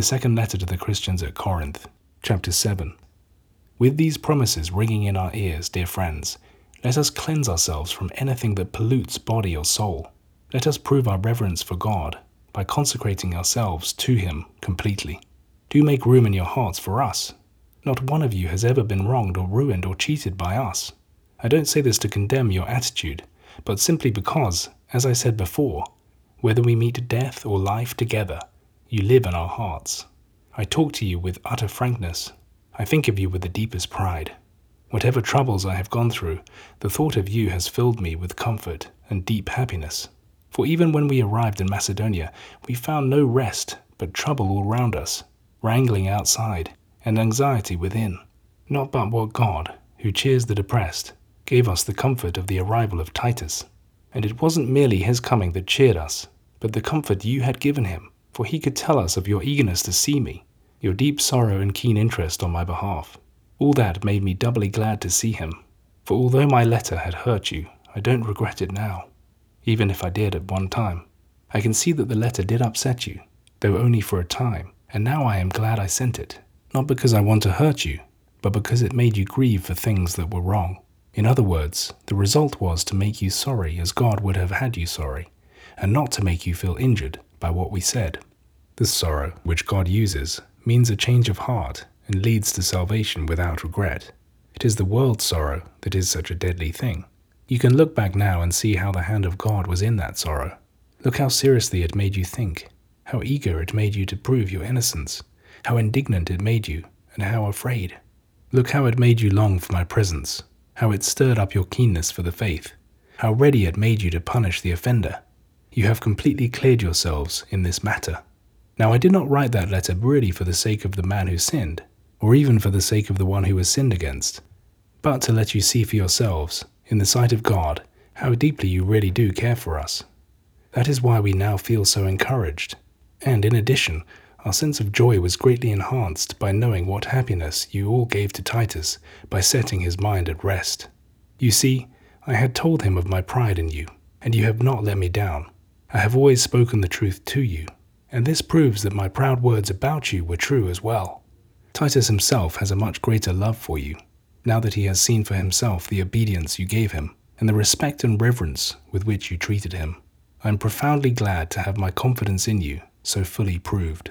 The second letter to the Christians at Corinth, chapter 7. With these promises ringing in our ears, dear friends, let us cleanse ourselves from anything that pollutes body or soul. Let us prove our reverence for God by consecrating ourselves to Him completely. Do make room in your hearts for us. Not one of you has ever been wronged or ruined or cheated by us. I don't say this to condemn your attitude, but simply because, as I said before, whether we meet death or life together, you live in our hearts. I talk to you with utter frankness. I think of you with the deepest pride. Whatever troubles I have gone through, the thought of you has filled me with comfort and deep happiness. For even when we arrived in Macedonia, we found no rest, but trouble all round us, wrangling outside, and anxiety within. Not but what God, who cheers the depressed, gave us the comfort of the arrival of Titus. And it wasn't merely his coming that cheered us, but the comfort you had given him, for he could tell us of your eagerness to see me, your deep sorrow and keen interest on my behalf. All that made me doubly glad to see him, for although my letter had hurt you, I don't regret it now, even if I did at one time. I can see that the letter did upset you, though only for a time, and now I am glad I sent it, not because I want to hurt you, but because it made you grieve for things that were wrong. In other words, the result was to make you sorry as God would have had you sorry, and not to make you feel injured by what we said. This sorrow, which God uses, means a change of heart and leads to salvation without regret. It is the world's sorrow that is such a deadly thing. You can look back now and see how the hand of God was in that sorrow. Look how seriously it made you think, how eager it made you to prove your innocence, how indignant it made you, and how afraid. Look how it made you long for my presence, how it stirred up your keenness for the faith, how ready it made you to punish the offender. You have completely cleared yourselves in this matter. Now, I did not write that letter really for the sake of the man who sinned, or even for the sake of the one who was sinned against, but to let you see for yourselves, in the sight of God, how deeply you really do care for us. That is why we now feel so encouraged, and in addition, our sense of joy was greatly enhanced by knowing what happiness you all gave to Titus by setting his mind at rest. You see, I had told him of my pride in you, and you have not let me down. I have always spoken the truth to you, and this proves that my proud words about you were true as well. Titus himself has a much greater love for you, now that he has seen for himself the obedience you gave him and the respect and reverence with which you treated him. I am profoundly glad to have my confidence in you so fully proved.